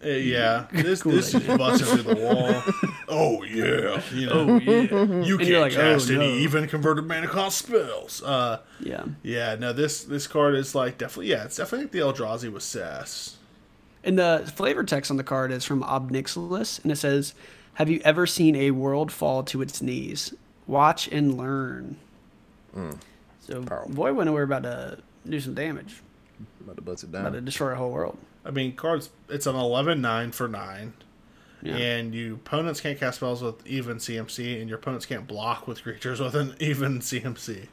Uh, yeah. This Cool this is busting through the wall. oh yeah. You know, Oh yeah, you can't like, oh, cast any no. even converted mana cost spells. Uh, yeah. yeah. No, this this card is like definitely yeah. It's definitely like the Eldrazi with sass. And the flavor text on the card is from Ob Nixilis, and it says, "Have you ever seen a world fall to its knees? Watch and learn." So, Powerful. boy, when we're about to do some damage, About to bust it down, about to destroy a whole world. I mean, cards. It's an 11-9 for nine, Yeah. and you opponents can't cast spells with even CMC, and your opponents can't block with creatures with an even CMC.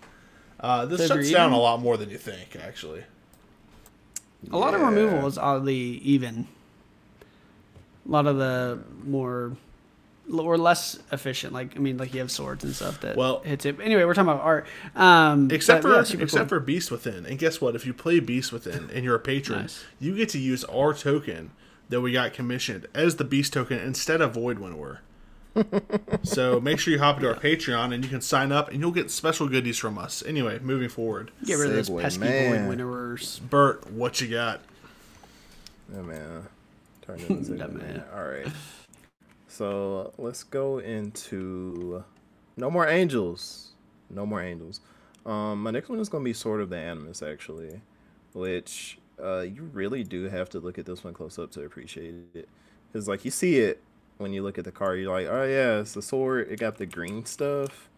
Uh, this So shuts down even- a lot more than you think, actually. A lot of removal is oddly even. A lot of the more or less efficient, like I mean, like you have swords and stuff that Well- hits it. Anyway, we're talking about art. Um, Except but, for yeah, except cool. for Beast Within, and guess what? If you play Beast Within and you're a patron, Nice. you get to use our token that we got commissioned as the Beast token instead of Void Winnower. So make sure you hop into our Patreon and you can sign up and you'll get special goodies from us. Anyway, moving forward, get rid of those Segue, pesky man. void winnowers. Bert, what you got? Oh man. Turn it into That man. man. All right. So let's go into no more angels. No more angels. Um, my next one is gonna be Sword of the Animus, actually, which uh, you really do have to look at this one close up to appreciate it, because like you see it when you look at the card, you're like, oh yeah, it's the sword. It got the green stuff.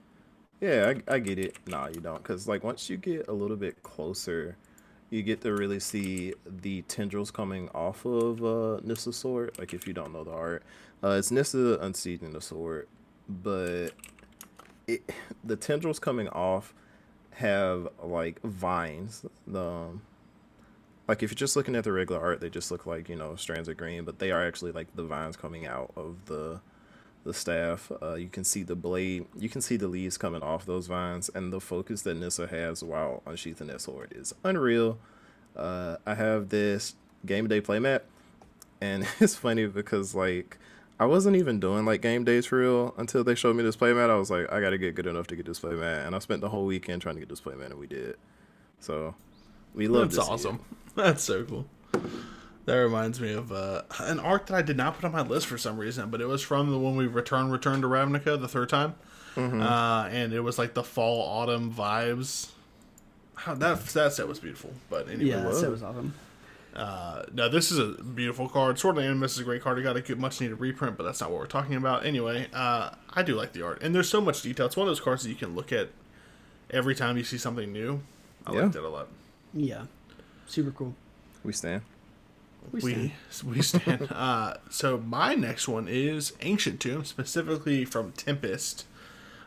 Yeah, I, I get it. Nah, you don't, because like once you get a little bit closer, you get to really see the tendrils coming off of uh, Nissa's sword. Like if you don't know the art, uh, it's Nissa unseating the sword, but it, the tendrils coming off have like vines. The um, like if you're just looking at the regular art, they just look like you know strands of green, but they are actually like the vines coming out of the the staff. Uh, you can see the blade. You can see the leaves coming off those vines, and the focus that Nissa has while unsheathing that sword is unreal. Uh, I have this game day playmat, and it's funny because like I wasn't even doing like game days for real until they showed me this playmat. I was like, I gotta get good enough to get this playmat, and I spent the whole weekend trying to get this playmat, and we did. So we love That's awesome. That's so cool. That reminds me of uh, an art that I did not put on my list for some reason, but it was from the one we returned returned to Ravnica the third time, uh, and it was like the fall autumn vibes. How that that set was beautiful, but anyway, Yeah, was. that was awesome. Uh, no, this is a beautiful card. Sword of the Animus is a great card. It got a good, much needed reprint, but that's not what we're talking about. Anyway, uh, I do like the art, and there's so much detail. It's one of those cards that you can look at every time you see something new. I Yeah. like that a lot. Yeah, super cool. We stand. We We we stand. uh, so my next one is Ancient Tomb, specifically from Tempest,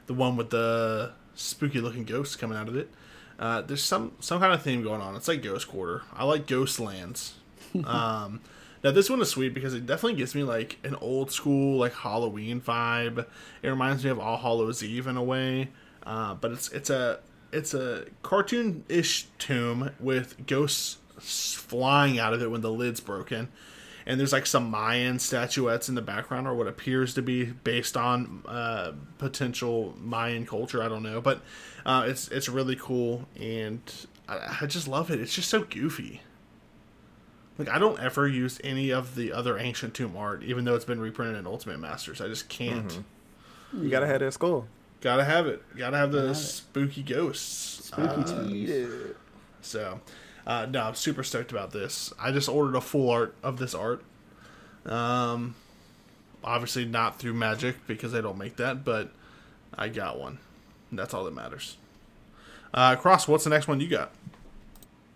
the one with the spooky looking ghosts coming out of it. Uh, there's some some kind of theme going on. It's like Ghost Quarter. I like Ghost Lands. um, now this one is sweet because it definitely gives me like an old school like Halloween vibe. It reminds me of All Hallows Eve in a way, uh, but it's it's a it's a cartoon-ish tomb with ghosts flying out of it when the lid's broken. And there's like some Mayan statuettes in the background, or what appears to be based on uh, potential Mayan culture. I don't know, but uh, it's it's really cool, and I, I just love it. It's just so goofy. Like I don't ever use any of the other ancient tomb art, even though it's been reprinted in Ultimate Masters. I just can't. You gotta have that skull. Gotta have it. Gotta have the Gotta it. spooky ghosts. Spooky Uh, so, uh, no, I'm super stoked about this. I just ordered a full art of this art. Um, obviously not through Magic because they don't make that, but I got one. That's all that matters. Uh, Cross, what's the next one you got?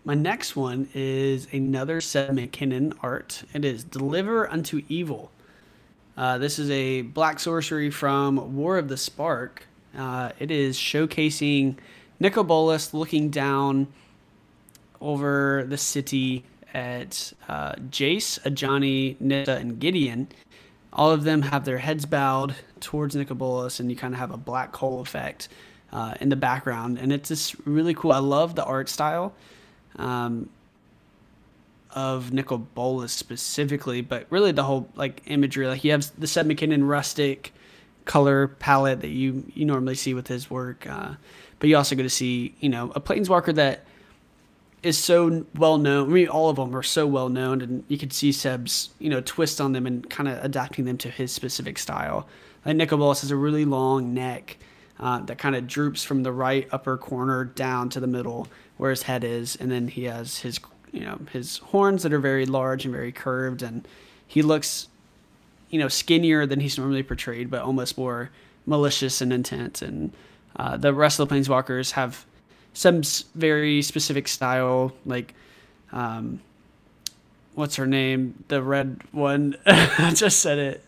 My next one is another Seb McKinnon art. It is Deliver Unto Evil. Uh, this is a black sorcery from War of the Spark. Uh, it is showcasing Nicol Bolas looking down over the city at uh, Jace, Ajani, Nissa, and Gideon. All of them have their heads bowed towards Nicol Bolas, and you kind of have a black hole effect uh, in the background. And it's just really cool. I love the art style um, of Nicol Bolas specifically, but really the whole like imagery. Like you have the Seb McKinnon rustic color palette that you you normally see with his work, uh, but you also get to see you know a planeswalker that is so well known. I mean, all of them are so well known, and you can see Seb's you know twist on them and kind of adapting them to his specific style. Like Nicol Bolas has a really long neck uh, that kind of droops from the right upper corner down to the middle where his head is, and then he has his you know his horns that are very large and very curved, and he looks you know skinnier than he's normally portrayed, but almost more malicious and intent. And uh, the rest of the planeswalkers have some very specific style, like um, what's her name, the red one. I just said it,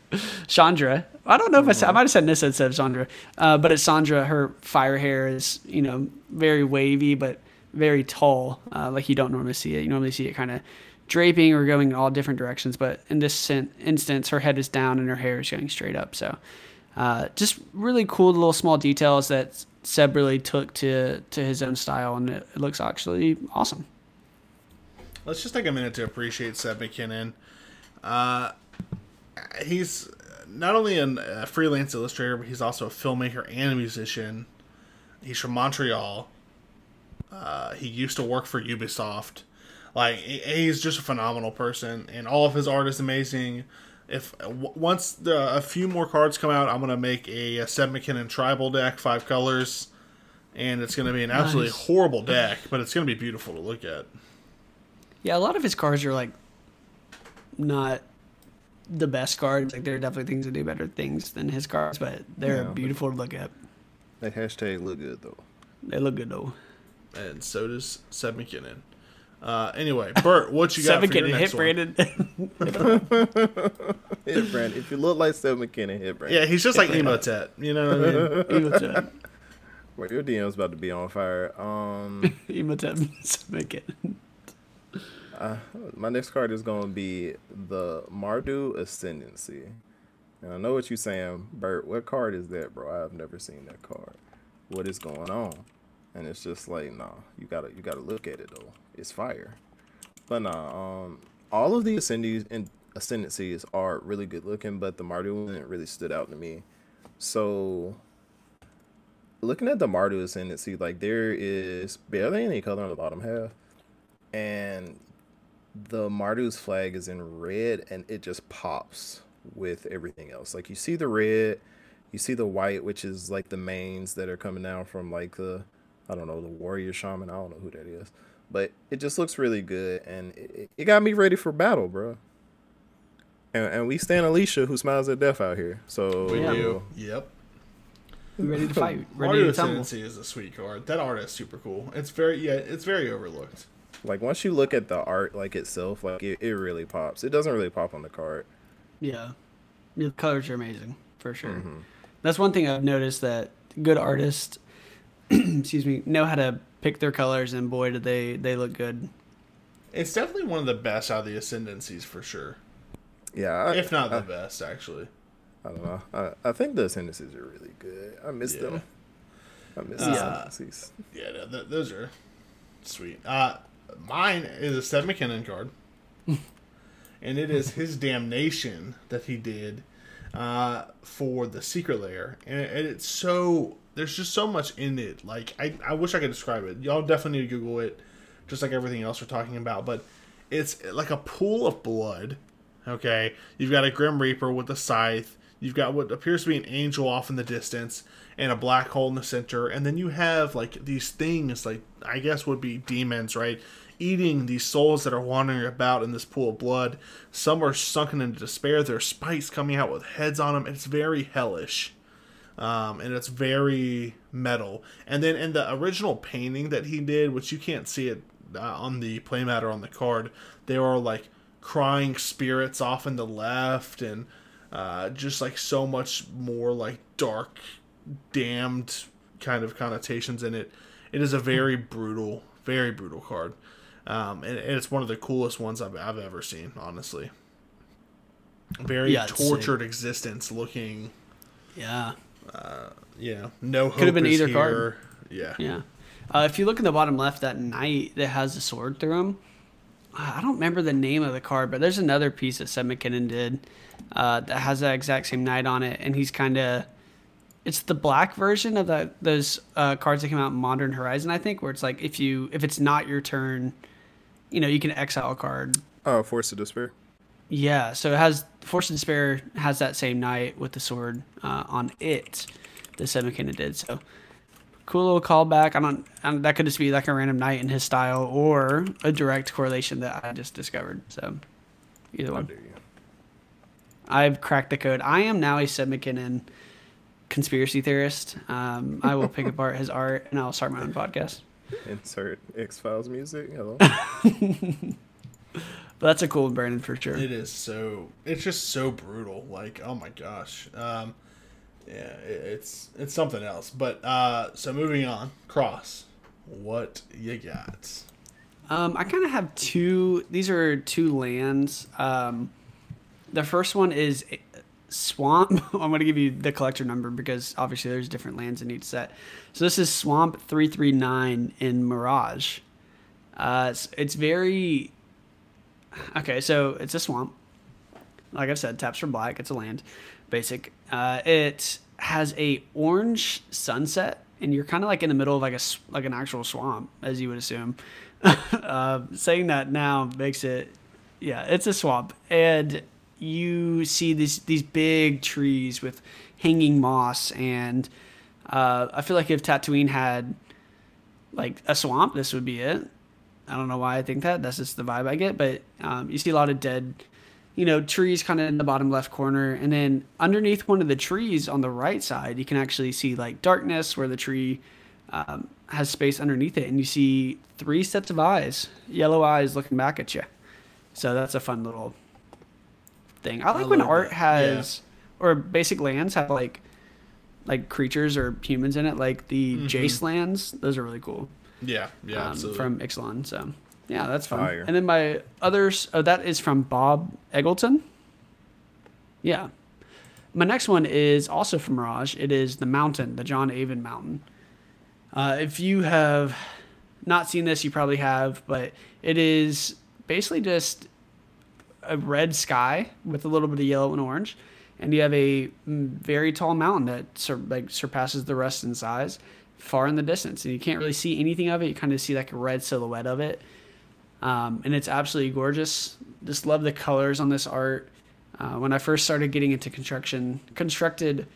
Chandra. I don't know if I said I might have said Nissa instead of Chandra, uh, but it's Chandra. Her fire hair is you know very wavy, but very tall, uh, like you don't normally see it. You normally see it kind of draping or going in all different directions, but in this instance, her head is down and her hair is going straight up. So, uh, just really cool little small details that Seb really took to to his own style, and it, it looks actually awesome. Let's just take a minute to appreciate Seb McKinnon. Uh, he's not only an- a freelance illustrator, but he's also a filmmaker and a musician. He's from Montreal. Uh, he used to work for Ubisoft. Like he- he's just a phenomenal person, and all of his art is amazing. If w- once the, a few more cards come out, I'm gonna make a, a Seb McKinnon tribal deck, five colors, and it's gonna be an absolutely Nice. horrible deck, but it's gonna be beautiful to look at. Yeah, a lot of his cards are like not the best cards. Like there are definitely things that do better things than his cards, but they're Yeah, but- beautiful to look at. That hashtag look good though. They look good though. and so does Seb McKinnon. Uh, anyway, Bert, what you got Seven for your getting next hit, one? Brandon. Hit Brandon. If you look like Seb McKinnon, hit Brandon. Yeah, he's just like Imhotep. You know what I mean? Imhotep. Well, your DM's about to be on fire. Um, Imhotep. Seven getting. uh, my next card is gonna be the Mardu Ascendancy. And I know what you're saying, Bert. What card is that, bro? I've never seen that card. What is going on? And it's just like, nah, you gotta you gotta look at it though. It's fire. But nah, um, all of the ascendancies and ascendancies are really good looking, but the Mardu one really stood out to me. So looking at the Mardu ascendancy, like there is barely any color on the bottom half, and the Mardu's flag is in red, and it just pops with everything else. Like you see the red, you see the white, which is like the mains that are coming down from like the, I don't know, the warrior shaman. I don't know who that is, but it just looks really good, and it, it got me ready for battle, bro. And, and we stand Alesha, who smiles at death out here. So We Yeah. do. Yep. ready to fight, ready Mario to tumble. Ascendancy is a sweet card. That art is super cool. It's very yeah, it's very overlooked. Like once you look at the art like itself, like it, it really pops. It doesn't really pop on the card. Yeah. The colors are amazing for sure. Mm-hmm. That's one thing I've noticed that good artists, excuse me, know how to pick their colors, and boy, do they they look good. It's definitely one of the best out of the Ascendancies for sure. Yeah, I, If not the best, actually. I don't know. I, I think the Ascendancies are really good. I miss Yeah. them. I miss Uh, the Ascendancies. Yeah, no, th- those are sweet. Uh, mine is a Seb McKinnon card, and it is his damnation that he did uh, for the Secret Lair, and, and it's so there's just so much in it. Like I, I wish I could describe it. Y'all definitely need to Google it, just like everything else we're talking about. But it's like a pool of blood. Okay, you've got a Grim Reaper with a scythe. You've got what appears to be an angel off in the distance, and a black hole in the center. And then you have like these things, like I guess would be demons, right? Eating these souls that are wandering about in this pool of blood. Some are sunken into despair. There are spikes coming out with heads on them. It's very hellish um, and it's very metal. And then in the original painting that he did, which you can't see it uh, on the playmat or on the card, there are like crying spirits off in the left, and uh, just like so much more like dark, damned kind of connotations in it. It is a very brutal, very brutal card. Um, and, and it's one of the coolest ones I've, I've ever seen, honestly. Very Yeah, it's sick. tortured existence looking Yeah. You know, no hope Could've been either here. card. Yeah. Yeah. Uh, if you look in the bottom left, that knight that has the sword through him, I don't remember the name of the card, but there's another piece that Seb McKinnon did uh, that has that exact same knight on it, and he's kind of. It's the black version of that those uh, cards that came out in Modern Horizon, I think, where it's like if you if it's not your turn, you know, you can exile a card. Oh, Force of Despair. Yeah, so it has Force of Despair has that same knight with the sword uh, on it that Seb McKinnon did. So cool little callback. I don't, I don't. That could just be like a random knight in his style or a direct correlation that I just discovered. So either one. I've cracked the code. I am now a Seb McKinnon conspiracy theorist. Um, I will pick apart his art and I'll start my own podcast. Insert X Files music. Hello. But that's a cool Brandon, for sure. It is so. It's just so brutal. Like, oh my gosh. Um, yeah, it, it's it's something else. But uh, so moving on. Cross. What you got? Um, I kind of have two. These are two lands. Um, the first one is Swamp. I'm going to give you the collector number because obviously there's different lands in each set. So this is Swamp 339 in Mirage. Uh, it's, it's very. Okay, so it's a swamp. Like I've said, taps for black. It's a land, basic. Uh, it has a orange sunset, and you're kind of like in the middle of like a like an actual swamp, as you would assume. uh, saying that now makes it, yeah, it's a swamp, and you see these these big trees with hanging moss, and uh, I feel like if Tatooine had like a swamp, this would be it. I don't know why I think that. That's just the vibe I get. But um, you see a lot of dead, you know, trees kind of in the bottom left corner. And then underneath one of the trees on the right side, you can actually see like darkness where the tree um, has space underneath it. And you see three sets of eyes, yellow eyes looking back at you. So that's a fun little thing. I like when art that. has, or basic lands have like, like creatures or humans in it, like the Jace lands. Those are really cool Yeah, yeah, um, absolutely. from Ixalan. So yeah, that's fun. Fire. And then my others, oh, that is from Bob Eggleton. Yeah. My next one is also from Mirage. It is the Mountain, the John Avon Mountain. Uh, if you have not seen this, you probably have, but it is basically just a red sky with a little bit of yellow and orange, and you have a mm, very tall mountain that sur- like surpasses the rest in size, far in the distance, and you can't really see anything of it. You kind of see like a red silhouette of it, um, and it's absolutely gorgeous. Just love the colors on this art. Uh, when I first started getting into construction, constructed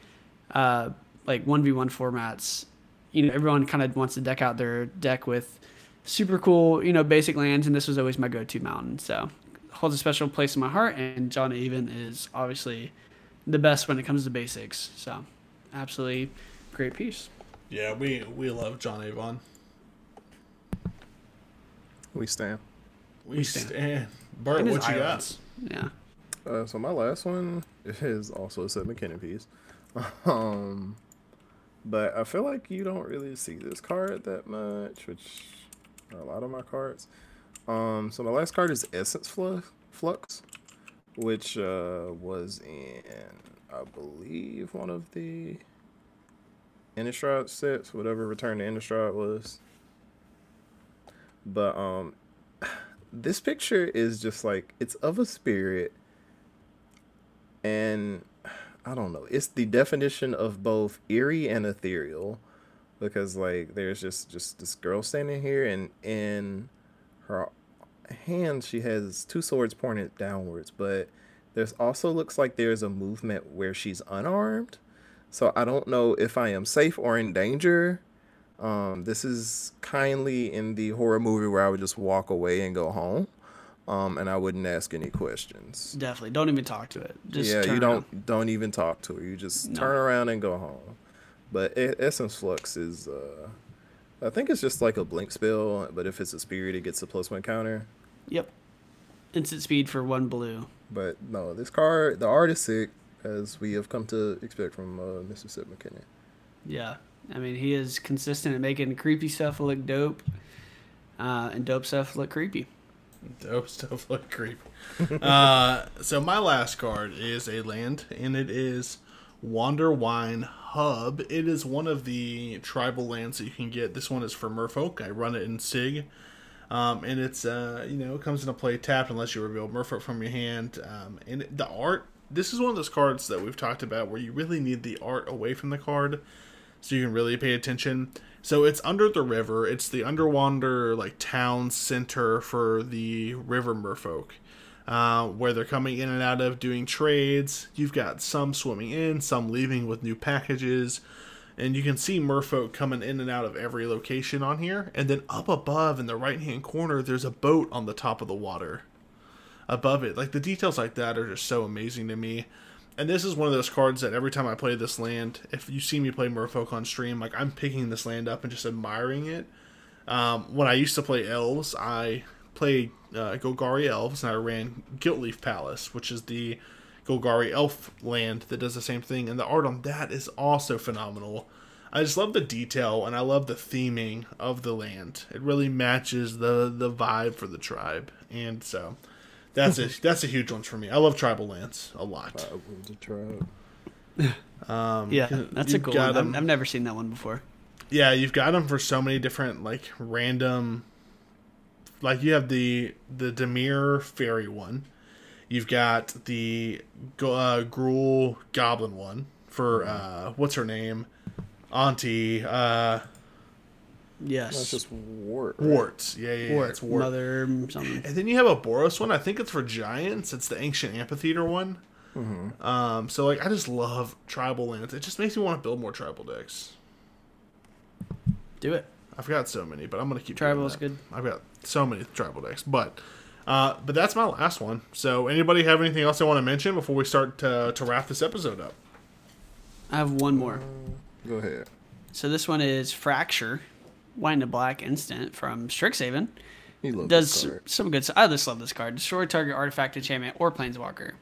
uh, like one v one formats, you know, everyone kind of wants to deck out their deck with super cool, you know, basic lands, and this was always my go-to mountain. So holds a special place in my heart, and John Avon is obviously the best when it comes to basics. So absolutely great piece. Yeah, we we love John Avon. We stand. We, We stand. stand. Bert, what you got? Yeah. Uh, so my last one is also a Seb McKinnon piece. Um, but I feel like you don't really see this card that much, which are a lot of my cards. Um, so my last card is Essence Flux, Flux which uh, was in, I believe, one of the Innistrad sets, whatever Return to Innistrad was. But um, this picture is just like it's of a spirit and I don't know. It's the definition of both eerie and ethereal, because like there's just just this girl standing here, and in her hand she has two swords pointed downwards, but there's also looks like there's a movement where she's unarmed. So I don't know if I am safe or in danger. Um, this is kindly in the horror movie where I would just walk away and go home. Um, and I wouldn't ask any questions. Definitely. Don't even talk to it. Just yeah, you don't around. don't even talk to it. You just No. turn around and go home. But Essence Flux is, uh, I think it's just like a blink spell. But if it's a spirit, it gets a plus one counter. Yep. Instant speed for one blue. But no, this card, the art is sick, as we have come to expect from uh, Mr. Sid McKinney. Yeah. I mean, he is consistent at making creepy stuff look dope, uh, and dope stuff look creepy. Dope stuff look creepy. uh, so my last card is a land, and it is Wanderwine Hub. It is one of the tribal lands that you can get. This one is for Merfolk. I run it in Sygg. Um, and it's uh, you know it comes into play tapped unless you reveal Merfolk from your hand. Um, and it- the art. This is one of those cards that we've talked about where you really need the art away from the card, so you can really pay attention. So it's under the river. It's the Underwander like town center for the River Merfolk, uh, where they're coming in and out of doing trades. You've got some swimming in, some leaving with new packages, and you can see Merfolk coming in and out of every location on here. And then up above in the right hand corner, there's a boat on the top of the water. Above it, like the details like that are just so amazing to me. And this is one of those cards that every time I play this land, if you see me play Merfolk on stream, like I'm picking this land up and just admiring it. Um, when I used to play elves, I played uh, Golgari elves and I ran Gilt-Leaf Palace, which is the Golgari elf land that does the same thing, and the art on that is also phenomenal. I just love the detail and I love the theming of the land. It really matches the the vibe for the tribe, and so that's a that's a huge one for me. I love tribal lands a lot. I would have. Um, Yeah, that's a cool one. I've, 'em- I've never seen that one before. yeah, you've got them for so many different like random. Like you have the the Dimir fairy one, you've got the Go- uh, Gruul goblin one for uh, what's her name, Auntie uh, Yes. That's just wart. right? Warts. Yeah, yeah, yeah Wart, it's Wart. mother something. And then you have a Boros one. I think it's for giants. It's the ancient amphitheater one. Hmm. Um, so like I just love tribal lands. It just makes me want to build more tribal decks. Do it. I've got so many, but I'm gonna keep. Tribal is good. I've got so many tribal decks, but uh, but that's my last one. So anybody have anything else they want to mention before we start to to wrap this episode up? I have one more. Go ahead. So this one is Fracture, White and Black Instant from Strixhaven. Does some good. I just love this card. Destroy target artifact, enchantment, or planeswalker.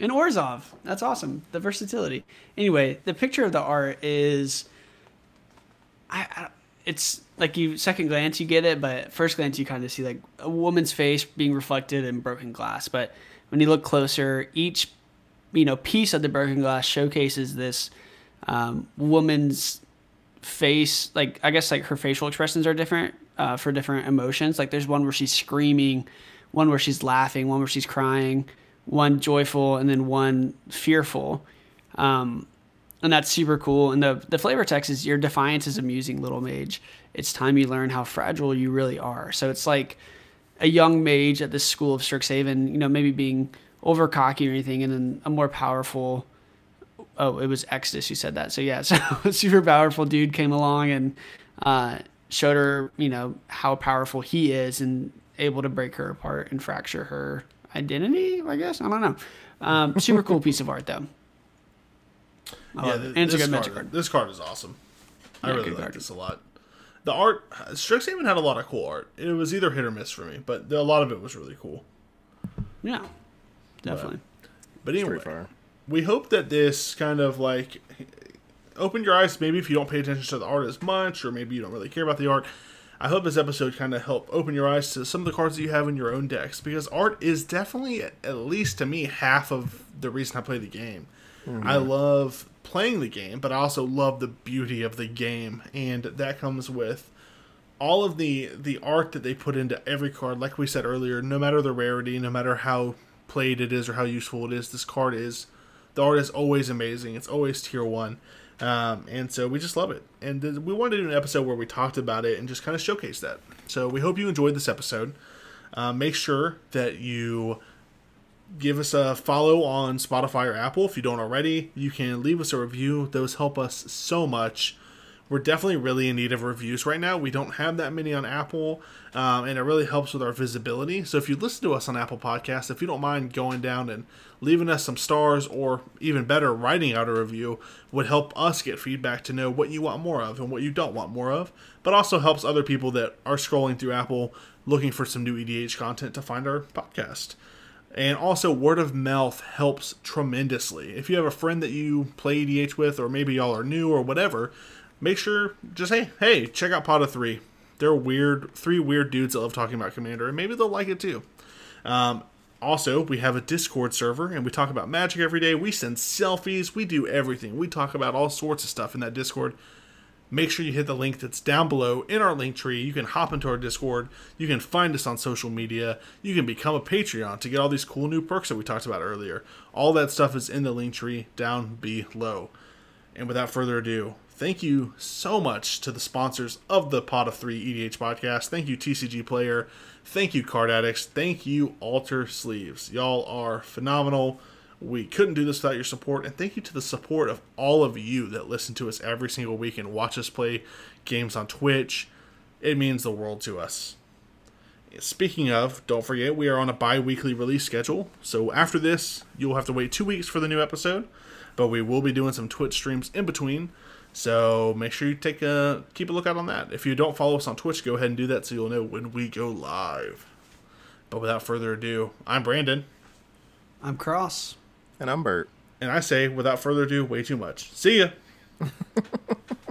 And Orzhov. That's awesome. The versatility. Anyway, the picture of the art is. I, I it's like you second glance you get it, but first glance you kind of see like a woman's face being reflected in broken glass. But when you look closer, each you know piece of the broken glass showcases this um, woman's face like i guess like her facial expressions are different uh, for different emotions. Like there's one where she's screaming one where she's laughing one where she's crying one joyful and then one fearful. Um, and that's super cool. And the, the flavor text is your defiance is amusing little mage. It's time you learn how fragile you really are. So it's like a young mage at this school of strixhaven you know maybe being over cocky or anything and then a more powerful oh, it was Extus who said that. So yeah, so a super powerful dude came along and uh, showed her, you know, how powerful he is and able to break her apart and fracture her identity. I guess I don't know. Um, super cool piece of art though. I yeah, love th- and it's a this good card, card. This card is awesome. I really like card. this a lot. The art, Strixhaven had a lot of cool art. It was either hit or miss for me, but a lot of it was really cool. Yeah, definitely. But Straight anyway, fire. We hope that this kind of like opened your eyes. Maybe if you don't pay attention to the art as much, or maybe you don't really care about the art. I hope this episode kind of helped open your eyes to some of the cards that you have in your own decks because art is definitely, at least to me, half of the reason I play the game. Mm-hmm. I love playing the game, but I also love the beauty of the game, and that comes with all of the the art that they put into every card. Like we said earlier, no matter the rarity, no matter how played it is or how useful it is, this card is the art is always amazing. It's always tier one, um, and so we just love it. And th- we wanted to do an episode where we talked about it and just kind of showcase that. So we hope you enjoyed this episode. Uh, make sure that you give us a follow on Spotify or Apple if you don't already. You can leave us a review; those help us so much. We're definitely really in need of reviews right now. We don't have that many on Apple, um, and it really helps with our visibility. So if you listen to us on Apple Podcasts, if you don't mind going down and leaving us some stars, or even better, writing out a review, would help us get feedback to know what you want more of and what you don't want more of. But also helps other people that are scrolling through Apple looking for some new EDH content to find our podcast. And also, word of mouth helps tremendously. If you have a friend that you play EDH with, or maybe y'all are new or whatever, make sure just hey hey, check out Pod of Three. They're weird, three weird dudes that love talking about Commander, and maybe they'll like it too. Um, also, we have a Discord server, and we talk about Magic every day. We send selfies, we do everything. We talk about all sorts of stuff in that Discord make sure you hit the link that's down below in our link tree. You can hop into our Discord. You can find us on social media. You can become a Patreon to get all these cool new perks that we talked about earlier. All that stuff is in the link tree down below. And without further ado, thank you so much to the sponsors of the Pod of Three EDH podcast. Thank you, TCG Player. Thank you, Card Addicts. Thank you, Alter Sleeves. Y'all are phenomenal. We couldn't do this without your support, and thank you to the support of all of you that listen to us every single week and watch us play games on Twitch. It means the world to us. Speaking of, don't forget we are on a bi-weekly release schedule. So after this, you'll have to wait 2 weeks for the new episode, but we will be doing some Twitch streams in between. So make sure you take a keep a lookout on that. If you don't follow us on Twitch, go ahead and do that so you'll know when we go live. But without further ado, I'm Brandon. I'm cross. And I'm Bert. And I say, without further ado, way too much. See ya.